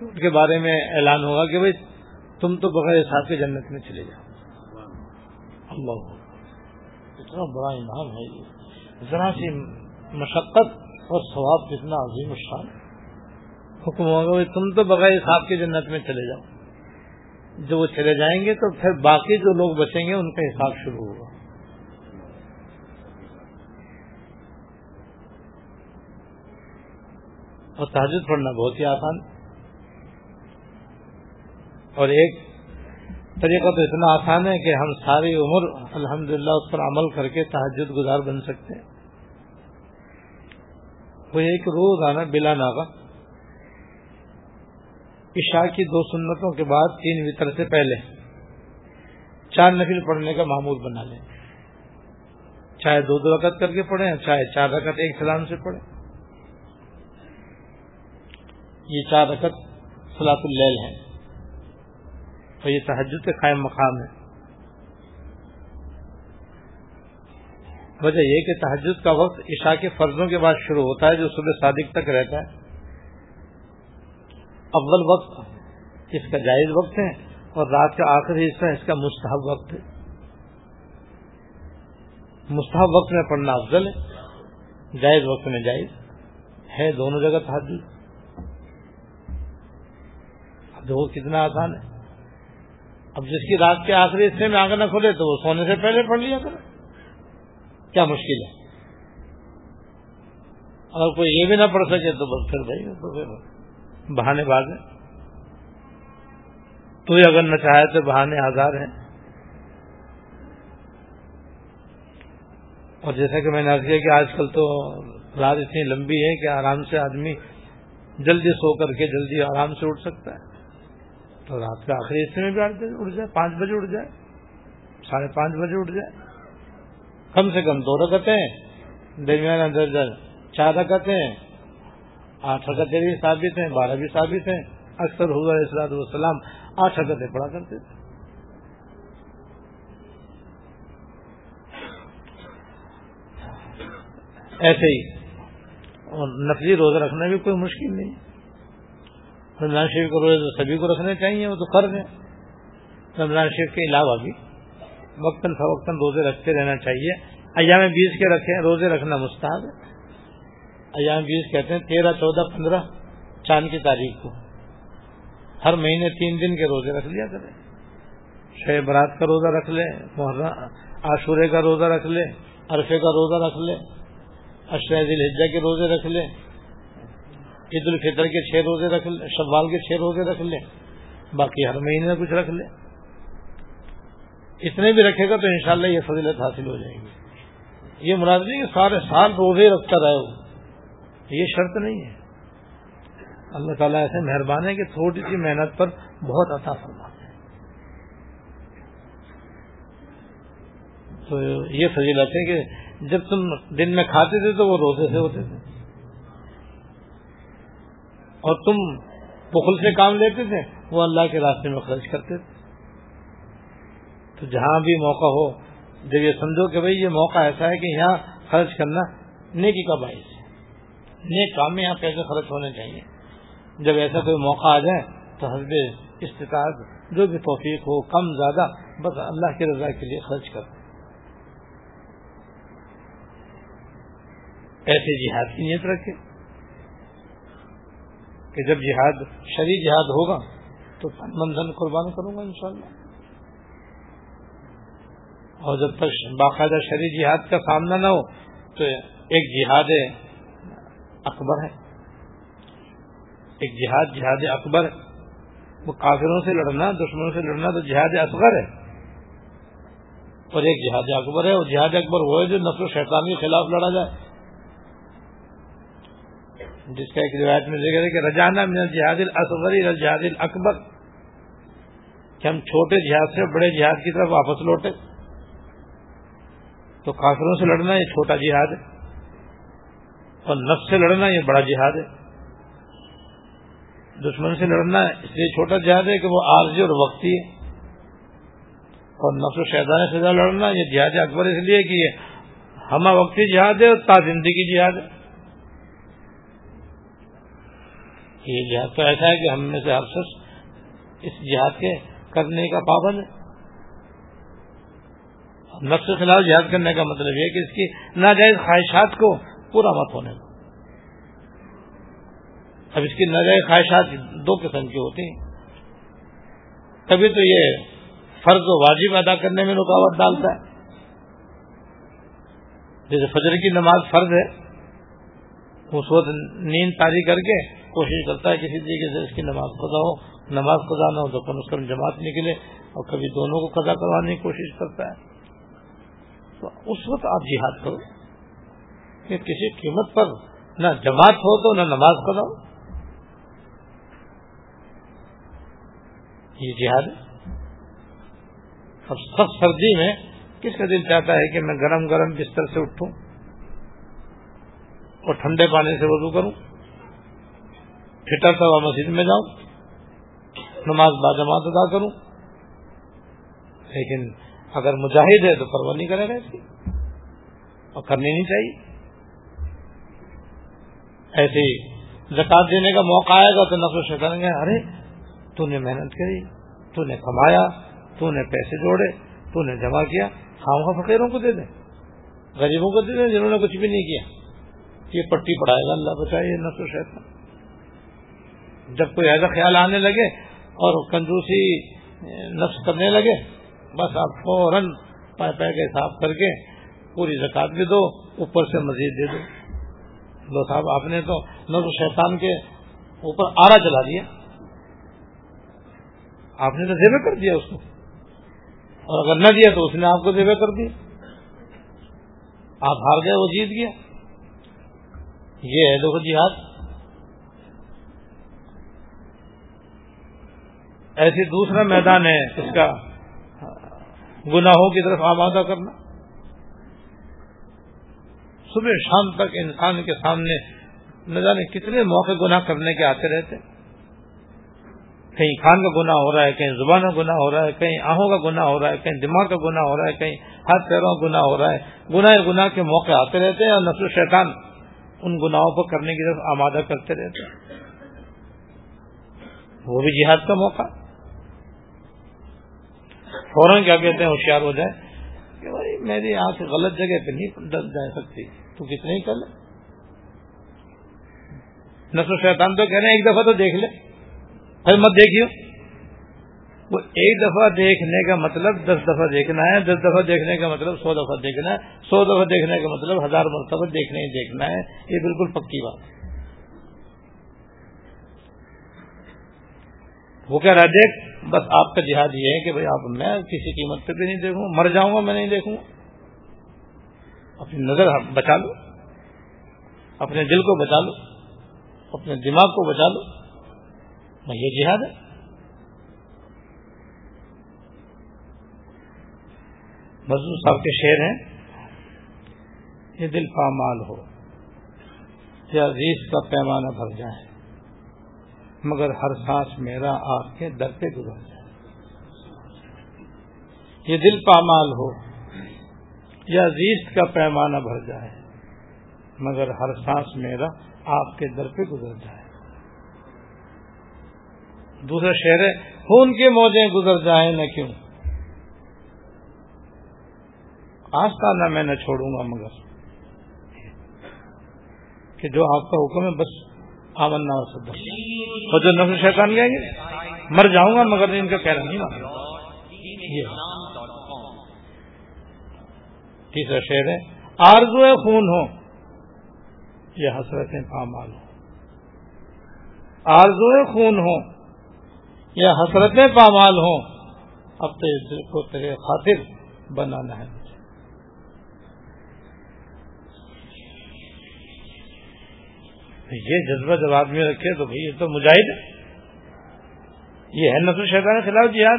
ان کے بارے میں اعلان ہوگا کہ بھائی تم تو بغیر حساب کے جنت میں چلے جاؤ۔ اللہ۔ اتنا بڑا انعام ہے یہ۔ ذرا سی مشقت اور ثواب کتنا عظیم الشان۔ حکم ہوگا بھائی تم تو بغیر حساب کے جنت میں چلے جاؤ۔ جو وہ چلے جائیں گے تو پھر باقی جو لوگ بچیں گے ان کا حساب شروع ہوگا۔ اور تحجد پڑھنا بہت ہی آسان۔ اور ایک طریقہ تو اتنا آسان ہے کہ ہم ساری عمر الحمدللہ اس پر عمل کر کے تحجد گزار بن سکتے ہیں۔ وہ ایک روز آنا بلا ناگا عشاء کی دو سنتوں کے بعد تین وطر سے پہلے چار نفل پڑھنے کا معمول بنا لیں۔ چاہے دو دو رکعت کر کے پڑھیں، چاہے چار رکعت ایک سلام سے پڑھیں۔ یہ چار رکعت سلاط اللیل ہیں تو یہ تحجد کے قائم مقام ہے۔ وجہ یہ کہ تحجد کا وقت عشاء کے فرضوں کے بعد شروع ہوتا ہے جو صبح صادق تک رہتا ہے۔ اول وقت اس کا جائز وقت ہے اور رات کا آخری حصہ اس کا مستحب وقت ہے۔ مستحب وقت میں پڑھنا افضل ہے، جائز وقت میں جائز ہے۔ دونوں جگہ تحجد دیکھو کتنا آسان ہے۔ اب جس کی رات کے آخری حصے میں آگے نہ کھلے تو وہ سونے سے پہلے پڑھ لیا کرے۔ کیا مشکل ہے۔ اگر کوئی یہ بھی نہ پڑھ سکے تو بس پھر بھائی، تو پھر بہانے باز ہیں۔ تو اگر نہ چاہے تو بہانے آزاد ہیں۔ اور جیسا کہ میں نے کیا کہ آج کل تو رات اتنی لمبی ہے کہ آرام سے آدمی جلدی سو کر کے جلدی آرام سے اٹھ سکتا ہے۔ تو رات کے آخری حصے میں بھی اٹھ جائے، پانچ بجے اٹھ جائے، ساڑھے پانچ بجے اٹھ جائے۔ کم سے کم دو رکعتیں، درمیان درجن چار رکعتیں، آٹھ رکعتیں بھی ثابت ہیں، بارہ بھی ثابت ہیں۔ اکثر حضور اسلاد والسلام آٹھ رکعتیں پڑھا کرتے تھے۔ ایسے ہی، اور نقلی روزہ رکھنا بھی کوئی مشکل نہیں۔ رمضان شریف کو روزے سبھی کو رکھنے چاہیے، وہ تو فرض ہے۔ رمضان شریف کے علاوہ بھی وقتاً فوقتاً روزے رکھتے رہنا چاہیے۔ ایام بیس کے رکھے، روزے رکھنا مستحب ہے۔ ایام بیس کہتے ہیں، تیرہ، چودہ، پندرہ چاند کی تاریخ کو۔ ہر مہینے تین دن کے روزے رکھ لیا کریں شہ برات کا روزہ رکھ لیں عاشورے کا روزہ رکھ لیں عرفے کا روزہ رکھ لیں اشرح الحجہ کے روزے رکھ لیں عید الفطر کے چھ روزے رکھ لیں شوال کے چھ روزے رکھ لیں باقی ہر مہینے کچھ رکھ لے۔ اتنے بھی رکھے گا تو انشاءاللہ یہ فضیلت حاصل ہو جائے گی۔ یہ مراد نہیں کہ سارے سال روزے رکھتا رہے ہو، یہ شرط نہیں ہے۔ اللہ تعالیٰ ایسے مہربان ہے کہ تھوڑی سی محنت پر بہت عطا فرما تو یہ فضیلت ہے کہ جب تم دن میں کھاتے تھے تو وہ روزے سے ہوتے تھے۔ اور تم بخل سے کام لیتے تھے، وہ اللہ کے راستے میں خرچ کرتے تھے۔ تو جہاں بھی موقع ہو، جب یہ سمجھو کہ بھئی یہ موقع ایسا ہے کہ یہاں خرچ کرنا نیکی کا باعث ہے۔ نیک کام میں یہاں پیسے خرچ ہونے چاہیے؟ جب ایسا کوئی موقع آ جائے تو حسب استطاعت، جو بھی توفیق ہو، کم، زیادہ، بس اللہ کی رضا کے لیے خرچ کر۔ ایسے جہاد کی نیت رکھے کہ جب جہاد شری جہاد ہوگا تو منظن قربان کروں گا انشاءاللہ۔ اور جب تک باقاعدہ شری جہاد کا سامنا نہ ہو تو ایک جہاد اکبر ہے۔ ایک جہاد جہاد اکبر ہے۔ وہ کافروں سے لڑنا، دشمنوں سے لڑنا تو جہاد اصغر ہے۔ اور ایک جہاد اکبر ہے اور جہاد اکبر وہ ہے جو نسل و شیطان کے خلاف لڑا جائے۔ جس کا ایک روایت میں ذکر ہے کہ رجانا من جہاد الاصغر جہاد اکبر کہ ہم چھوٹے جہاد سے بڑے جہاد کی طرف واپس لوٹے۔ تو کافروں سے لڑنا یہ چھوٹا جہاد ہے۔ اور نفس سے لڑنا یہ بڑا جہاد ہے۔ دشمن سے لڑنا اس لیے چھوٹا جہاد ہے کہ وہ عارضی اور وقتی ہے۔ اور نفس و شیطان سے لڑنا یہ جہاد اکبر اس لیے کہ یہ ہمہ وقتی جہاد ہے اور تا زندگی جہاد ہے۔ یہ جہاد تو ایسا ہے کہ ہم میں سے ہر شخص اس جہاد کے کرنے کا پابند ہے۔ نفس خلاف جہاد کرنے کا مطلب یہ کہ اس کی ناجائز خواہشات کو پورا مت ہونے دو۔ اب اس کی ناجائز خواہشات دو قسم کی ہوتی ہیں۔ کبھی تو یہ فرض و واجب ادا کرنے میں رکاوٹ ڈالتا ہے۔ جیسے فجر کی نماز فرض ہے اس وقت نیند تاری کر کے کوشش کرتا ہے کسی طریقے سے اس کی نماز قضا ہو، نماز قضا نہ ہو تو کم از کم جماعت نکلے اور کبھی دونوں کو قضا کروانے کی کوشش کرتا ہے۔ تو اس وقت آپ جہاد کرو کہ کسی قیمت پر نہ جماعت ہو تو نہ نماز پڑھاؤ یہ جہاد ہے۔ اب سخت سردی میں کس کا دل چاہتا ہے کہ میں گرم گرم بستر سے اٹھوں اور ٹھنڈے پانی سے وضو کروں؟ پھٹا مسجد میں جاؤں، نماز باجماعت ادا کروں۔ لیکن اگر مجاہد ہے تو پرواہ نہیں کرے گا اور کرنی نہیں چاہیے۔ ایسے زکات دینے کا موقع آئے گا تو نفر شیطان گے، ارے، تو نے محنت کری، تو نے کمایا، تو نے پیسے جوڑے، تو نے جمع کیا۔ خام فقیروں کو دے دیں، غریبوں کو دے دیں جنہوں نے کچھ بھی نہیں کیا۔ یہ پٹی پڑھائے گا، اللہ بچائے نفر شیطان جب کوئی ایسا خیال آنے لگے اور کنجوسی نفس کرنے لگے، بس آپ فوراً پہ پہ کے صاف کر کے پوری زکات بھی دو، اوپر سے مزید دے دو۔ دو صاحب، آپ نے تو نہ تو شیطان کے اوپر آرا چلا دیا۔ آپ نے تو زیبے کر دیا اس کو۔ اور اگر نہ دیا تو اس نے آپ کو زیبے کر دیا۔ آپ ہار گئے، وہ جیت گیا۔ یہ ہے دیکھو جہاد۔ ایسی دوسرا میدان ہے اس کا۔ گناہوں کی طرف آمادہ کرنا۔ صبح شام تک انسان کے سامنے نہ جانے کتنے موقع گناہ کرنے کے آتے رہتے۔ کہیں کان کا گناہ ہو رہا ہے، کہیں زبان کا گناہ ہو رہا ہے، کہیں آہوں کا گناہ ہو رہا ہے، کہیں دماغ کا گناہ ہو رہا ہے، کہیں ہاتھ پیروں کا گناہ ہو رہا ہے۔ گناہ گناہ کے موقع آتے رہتے ہیں اور نسل شیطان ان گناہوں کو کرنے کی طرف آمادہ کرتے رہتے ہیں۔ وہ بھی جہاد کا موقع۔ فوراً کیا کہتے ہیں، ہوشیار ہو جائے کہ بھائی میری آنکھ غلط جگہ پہ نہیں ڈل جا سکتی۔ تو کتنے ہی کر لے۔ نسل شیطان تو کہہ رہے ہیں، ایک دفعہ تو دیکھ لے۔ پھر مت دیکھیو۔ وہ ایک دفعہ دیکھنے کا مطلب دس دفعہ دیکھنا ہے، دس دفعہ دیکھنے کا مطلب سو دفعہ دیکھنا ہے۔ سو دفعہ دیکھنے کا مطلب ہزار مرتبہ دیکھنے ہی دیکھنا ہے۔ یہ بالکل پکی بات۔ ہے وہ کہہ رہا دیکھ بس آپ کا جہاد یہ ہے کہ بھائی آپ میں کسی قیمت پہ بھی نہیں دیکھوں، مر جاؤں گا میں نہیں دیکھوں۔ اپنی نظر بچا لو، اپنے دل کو بچا لو، اپنے دماغ کو بچا لو۔ میں یہ جہاد ہے۔ مزدور صاحب کے شعر ہیں، یہ دل پامال ہو یا ریس کا پیمانہ بھر جائے مگر ہر سانس میرا آپ کے در پہ گزر جائے۔ یہ دل پامال ہو یا ریس کا پیمانہ بھر جائے، مگر ہر سانس میرا آپ کے در پہ گزر جائے۔ دوسرا شہر ہے، خون کے موجیں گزر جائیں نہ کیوں۔ آستانہ میں نہ چھوڑوں گا مگر، کہ جو آپ کا حکم ہے، بس آمن نہ ہو سکتا اور جو نفر شیطان لیں گے مر جاؤں گا مگر ان کا کہنا نہیں تیسرا شعر ہے آرزو خون ہو یہ حسرتیں پامال۔ ہو آرزو خون ہو یہ حسرتیں پامال ہوں۔ اب تو تیرے خاطر بنانا ہے۔ یہ جذبہ جب آدمی رکھے تو بھائی یہ تو مجاہد ہے۔ یہ ہے نسل شیطان کے خلاف جہاد۔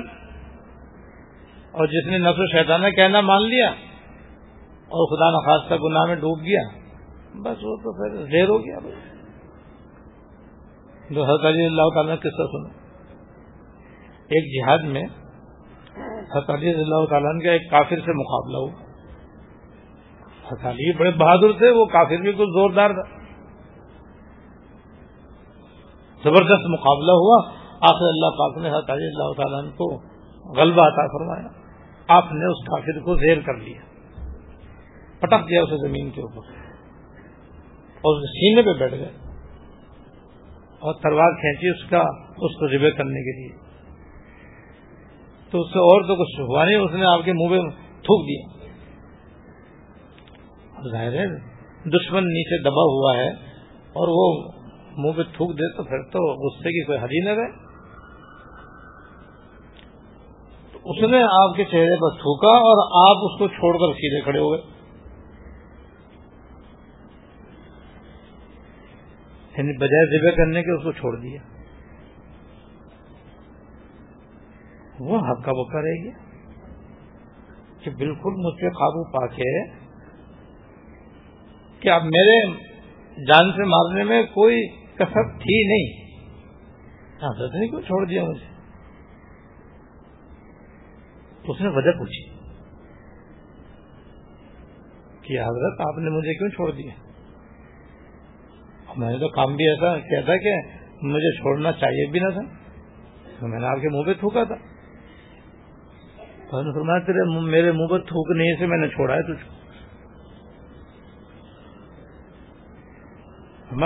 اور جس نے نسل شیطان کہنا مان لیا اور خدا نخواستہ گناہ میں ڈوب گیا، بس وہ تو پھر دیر ہو گیا۔ جو حضرت علی اللہ تعالیٰ نے قصہ سنا۔ ایک جہاد میں حضرت علی اللہ تعالیٰ کا ایک کافر سے مقابلہ ہوا۔ حضرت علی بڑے بہادر تھے، وہ کافر بھی کچھ زوردار تھا۔ زبردست مقابلہ ہوا، آخر اللہ پاک نے حضرت علی اللہ تعالیٰ کو غلبہ عطا فرمایا۔ آپ نے اس کافر کو زیر کر لیا، پٹک دیا اسے زمین کے اوپر۔ اور سینے پہ بیٹھ گئے۔ اور تلوار کھینچی اس کا، اس کو ذبح کرنے کے لیے۔ تو اس سے اور تو کچھ ہوا نہیں، اس نے آپ کے منہ میں تھوک دیا۔ ظاہر ہے، دشمن نیچے دبا ہوا ہے اور وہ منہ پہ تھوک دے تو پھر تو غصے کی کوئی حدی نہ رہے۔ اس نے آپ کے چہرے پر تھوکا اور آپ اس کو چھوڑ کر سیدھے کھڑے ہو گئے۔ یعنی بجائے ذبح کرنے کے اس کو چھوڑ دیا۔ وہ حق کا بکا رہ گیا کہ بالکل مجھ پہ قابو پا کے کہ اب میرے جان سے مارنے میں کوئی کسر تھی نہیں۔ ہاں، حضرت نے کیوں چھوڑ دیا مجھے؟ اس نے وجہ پوچھی کہ حضرت آپ نے مجھے کیوں چھوڑ دیا؟ میں نے تو کام بھی ایسا کیا تھا کہ مجھے چھوڑنا چاہیے بھی نہ تھا، تو میں نے آپ کے منہ پہ تھوکا تھا۔ فرمایا، تیرے میرے منہ پہ تھوکنے سے میں نے چھوڑا ہے تجھ کو۔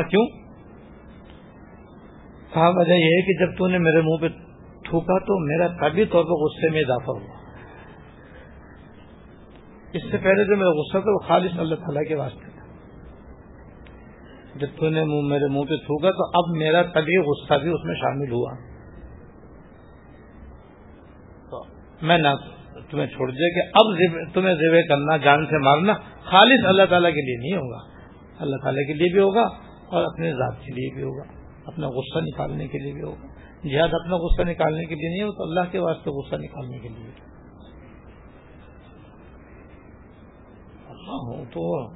کیوں؟ کہا، وجہ یہ ہے کہ جب تو نے میرے منہ پہ تھوکا تو میرا کبھی طور پر غصے میں اضافہ ہوا۔ اس سے پہلے جو میرا غصہ تھا وہ خالص اللہ تعالیٰ کے واسطے تھا۔ جب تو نے میرے منہ پہ تھوکا تو اب میرا کبھی غصہ بھی اس میں شامل ہوا۔ تو میں نہ تمہیں چھوڑ دیا کہ اب تمہیں ذبح کرنا، جان سے مارنا خالص اللہ تعالیٰ کے لیے نہیں ہوگا۔ اللہ تعالیٰ کے لیے بھی ہوگا اور اپنے ذات کے لیے بھی ہوگا۔ اپنا غصہ نکالنے کے لیے بھی ہوگا۔ جہاد اپنا غصہ نکالنے کے لیے نہیں ہو تو اللہ کے واسطے غصہ نکالنے کے لیے۔ تو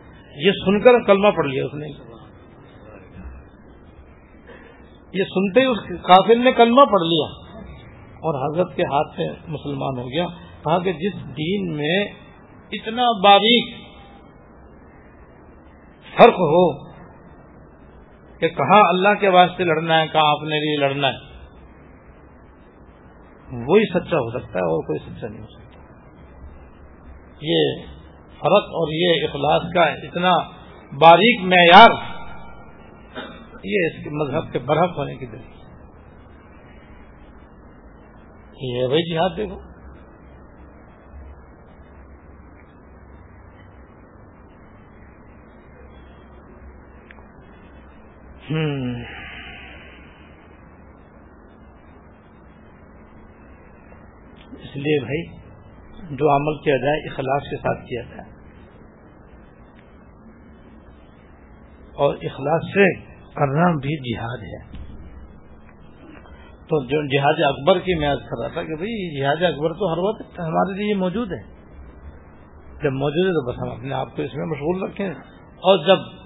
یہ سن کر کلمہ پڑھ لیا اس نے۔ یہ سنتے ہی اس کافر نے کلمہ پڑھ لیا۔ اور حضرت کے ہاتھ سے مسلمان ہو گیا۔ کہا کہ جس دین میں اتنا باریک فرق ہو کہ کہاں اللہ کے واسطے لڑنا ہے کہاں اپنے لیے لڑنا ہے۔ وہی سچا ہو سکتا ہے اور کوئی سچا نہیں ہو سکتا۔ یہ فرق اور یہ اخلاص کا اتنا باریک معیار یہ اس کے مذہب کے برحق ہونے کی دلیل۔ یہ وہی جہاد دیکھو۔ اس لیے بھائی، جو عمل کیا جائے، اخلاص کے ساتھ کیا جائے۔ اور اخلاص سے کرنا بھی جہاد ہے۔ تو جو جہاز اکبر کی میں کر رہا تھا کہ بھائی جہاز اکبر تو ہر وقت ہمارے لیے موجود ہے۔ جب موجود ہے تو بس ہم اپنے آپ کو اس میں مشغول رکھیں۔ اور جب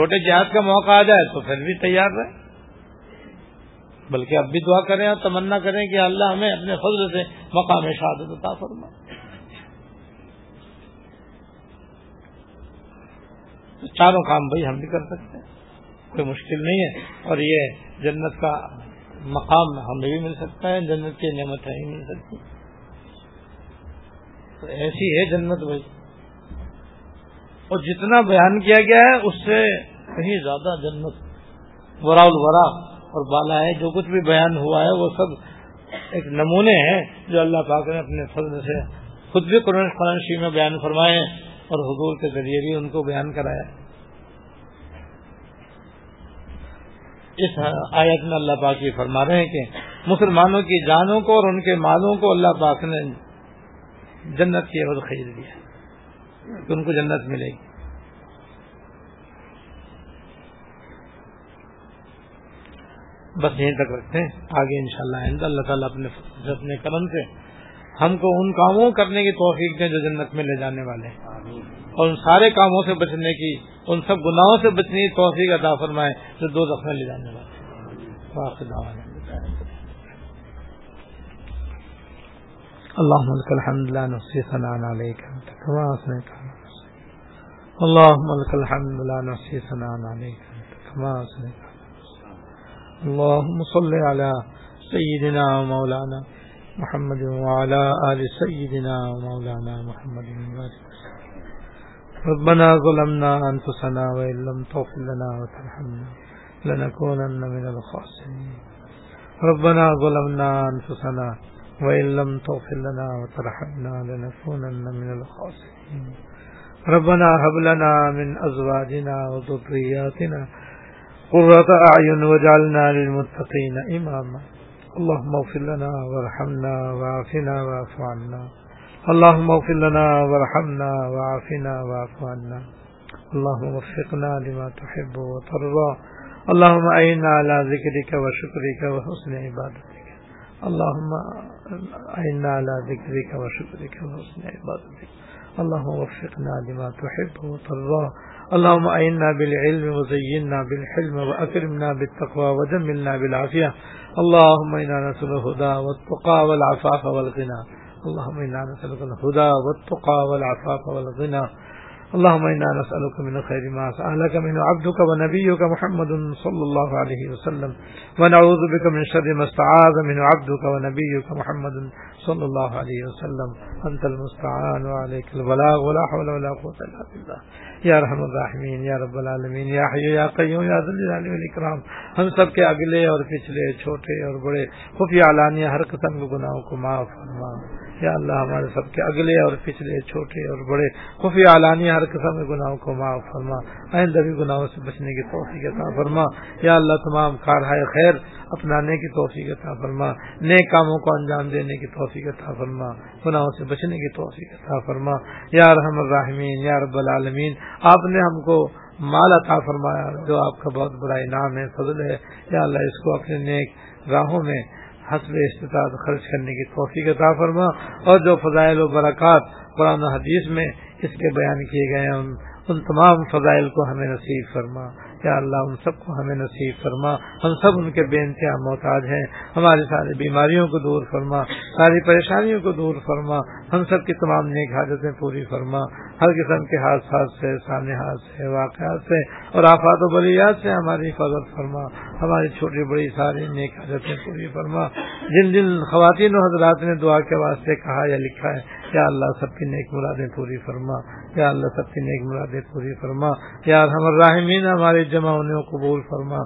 چھوٹے جہاز کا موقع آ جائے تو پھر بھی تیار رہے۔ بلکہ اب بھی دعا کریں اور تمنا کریں کہ اللہ ہمیں اپنے فضل سے مقام شہادت عطا فرما۔ چاروں کام بھائی ہم بھی کر سکتے ہیں، کوئی مشکل نہیں ہے۔ اور یہ جنت کا مقام ہمیں بھی مل سکتا ہے، جنت کی نعمت ہی مل سکتی تو ایسی ہے جنت بھائی۔ اور جتنا بیان کیا گیا ہے، اس سے کہیں زیادہ جنت، ورا الورا اور بالا ہے، جو کچھ بھی بیان ہوا ہے، وہ سب ایک نمونے ہیں جو اللہ پاک نے اپنے فضل سے خود بھی قرآن قرآن شی میں بیان فرمائے اور حضور کے ذریعے بھی ان کو بیان کرایا۔ اس آیت میں اللہ پاک یہ فرما رہے ہیں کہ مسلمانوں کی جانوں کو اور ان کے مالوں کو اللہ پاک نے جنت کی عوض خرید دیا کہ ان کو جنت ملے گی۔ بس یہیں تک رکھتے ہیں۔ آگے انشاءاللہ شاء اللہ تعالیٰ اپنے اپنے قلم سے ہم کو ان کاموں کرنے کی توفیق دیں جو جنت میں لے جانے والے ہیں۔ اور ان سارے کاموں سے بچنے کی ان سب گناہوں سے بچنے کی توفیق عطا فرمائے جو دو دفعہ لے جانے والے اللهم لك الحمد لا نحصي ثناء عليك انت كما اثنيت اللهم لك الحمد لا نحصي ثناء عليك انت كما اثنيت اللهم صل على سيدنا ومولانا محمد وعلى آل سيدنا ومولانا محمد. ربنا ظلمنا أنفسنا وإن لم تغفر لنا وترحمنا لنكونن من الخاسرين. ربنا ظلمنا أنفسنا وإن لم تغفر لنا وترحمنا لنكونن من الخاسرين. ربنا هب لنا من أزواجنا وذرياتنا قرة أعين وجعلنا للمتقين إماما. اللهم اغفر لنا وارحمنا وعافنا واعف عنا. اللهم اغفر لنا وارحمنا وعافنا واعف عنا. اللهم وفقنا لما تحب وترضى. اللهم أعنا على ذكرك وشكرك وحسن عبادتك. اللهم أعنا على ذكرك وشكرك وحسن عبادتك. اللهم وفقنا لما تحب وترضى. اللهم أعنا بالعلم وزينا بالحلم وأكرمنا بالتقوى وجملنا بالعافية. اللهم إنا نسأل الهدى والتقى والعفاف والغنى. اللهم إنا نسألك الهدى والتقى والعفاف والغنى. اللهم إنا نسألك من خير ما سألك من عبدك ونبيك محمد صلى الله عليه وسلم. ونعوذ بك من شر ما استعاذ من عبدك ونبيك محمد صلى الله عليه وسلم. أنت المستعان وعليك البلاغ، ولا حول ولا قوة إلا بالله. یا رحم الرحمین یا رب العالمین یا حیو یا قیوم یا ذل الاکرام ہم سب کے اگلے اور پچھلے، چھوٹے اور بڑے، خفیہ علانیہ ہر قسم کے گناہوں کو معاف فرما۔ یا اللہ ہمارے سب کے اگلے اور پچھلے، چھوٹے اور بڑے خفی علانی ہر قسم کے گناہوں کو معاف فرما، آئندہ بھی گناہوں سے بچنے کی توفیق عطا فرما۔ یا اللہ، تمام کارہائے خیر اپنانے کی توفیق عطا فرما نئے کاموں کو انجام دینے کی توفیق عطا فرما، گناہوں سے بچنے کی توفیق عطا فرما۔ یا رحم الرحمین، یا رب العالمین، آپ نے ہم کو مال عطا فرمایا، جو آپ کا بہت بڑا انعام ہے، فضل ہے۔ یا اللہ، اس کو اپنے نیک راہوں میں حسب استطاعت خرچ کرنے کی توفیق عطا فرما اور جو فضائل و برکات قرآن حدیث میں اس کے بیان کیے گئے ہیں، ان ان تمام فضائل کو ہمیں نصیب فرما۔ یا اللہ، ان سب کو ہمیں نصیب فرما۔ ہم سب ان کے بے انتہا محتاج ہیں۔ ہماری ساری بیماریوں کو دور فرما۔ ساری پریشانیوں کو دور فرما۔ ہم سب کی تمام نیک حاجتیں پوری فرما۔ ہر قسم کے حادثات سے، سانحات سے، واقعات سے اور آفات و بلیات سے ہماری حفاظت فرما۔ ہماری چھوٹی بڑی ساری نیک حاجتیں پوری فرما۔ جن جن خواتین و حضرات نے دعا کے واسطے کہا یا لکھا ہے یا اللہ سب کی نیک مرادیں پوری فرما، یا اللہ سب کی نیک مرادیں پوری فرما۔ یا ہم راہمین ہمارے جمع ہونے کو قبول فرما۔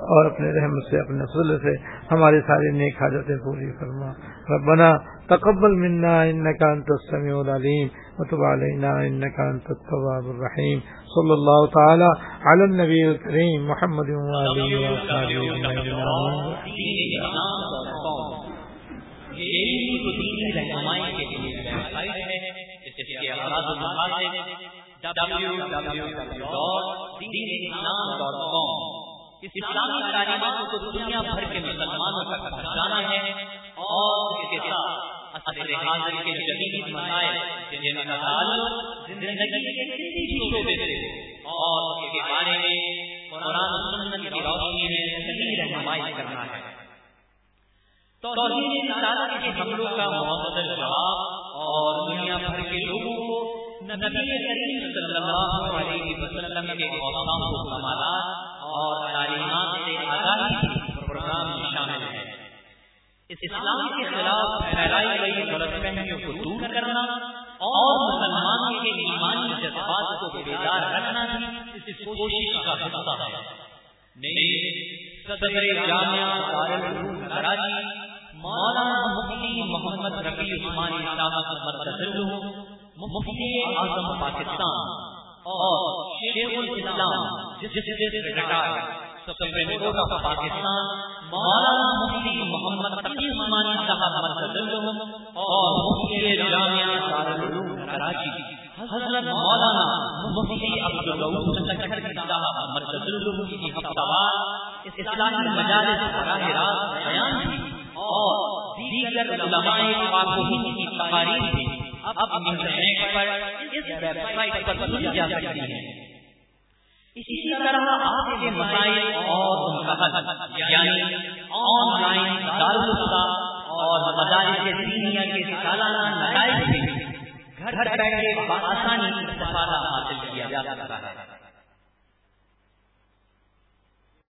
اور اپنے رحم سے، اپنے فضل سے ہماری ساری نیک حاجتیں پوری فرما۔ ربنا تقبل منا انك انت السميع العليم وتب علينا انك انت التواب الرحيم صلى الله تعالى على النبي الكريم محمد وآله وصحبه اجمعين رہنمائی کے لیے ویب سائٹ ہے کے و مقاصد اسلامی تعلیمات کو دنیا بھر کے مسلمانوں تک پہنچانا ہے اور اس کے ساتھ اصل حاضر کے جدید مسائل جن کا تعلق زندگی کے کسی بھی شعبے سے اور اس کے بارے میں قرآن سنت کی روشنی میں صحیح رہنمائی کرنا ہے۔ توحید رسالت کے حملوں کا معتدل جواب اور دنیا بھر کے لوگوں کو نبی کریم صلی اللہ علیہ وسلم کے اوصاف و کمالات اور تعلیمات سے آگاہی پروگرام میں شامل ہے اسلام کے خلاف پھیلائی گئی غلط فہمیوں کو دور کرنا اور مسلمانوں کے ایمانی جذبات کو بیدار رکھنا بھی اس کوشش کا حصہ ہے۔ صدر جامعہ دارالعلوم کراچی مولانا مفتی محمد رفیع عثمانی مفتی اعظم پاکستان اور شیخ الاسلام، جس جس پاکستان، مولانا مفتی محمد تقی عثمانی صاحب اور مفتی جامعہ دارالعلوم کراچی، حضرت مولانا مفتی عبدالرؤوف چکھڑی صاحب مرکز کی ہفتہ اسلامی مجالس براہ راست بیان تھی اور دیگر علماء پاک کی تقاریر تھی اب انٹرنیٹ پر اس ویب سائٹ پر سنی جا سکتی ہے۔ اسی طرح آپ کے مسائل اور یعنی آن لائن دارالفتا اور مدارس دینیا کے سالانہ نتائج سے گھر بیٹھے بآسانی استفادہ حاصل کیا جا سکتا ہے۔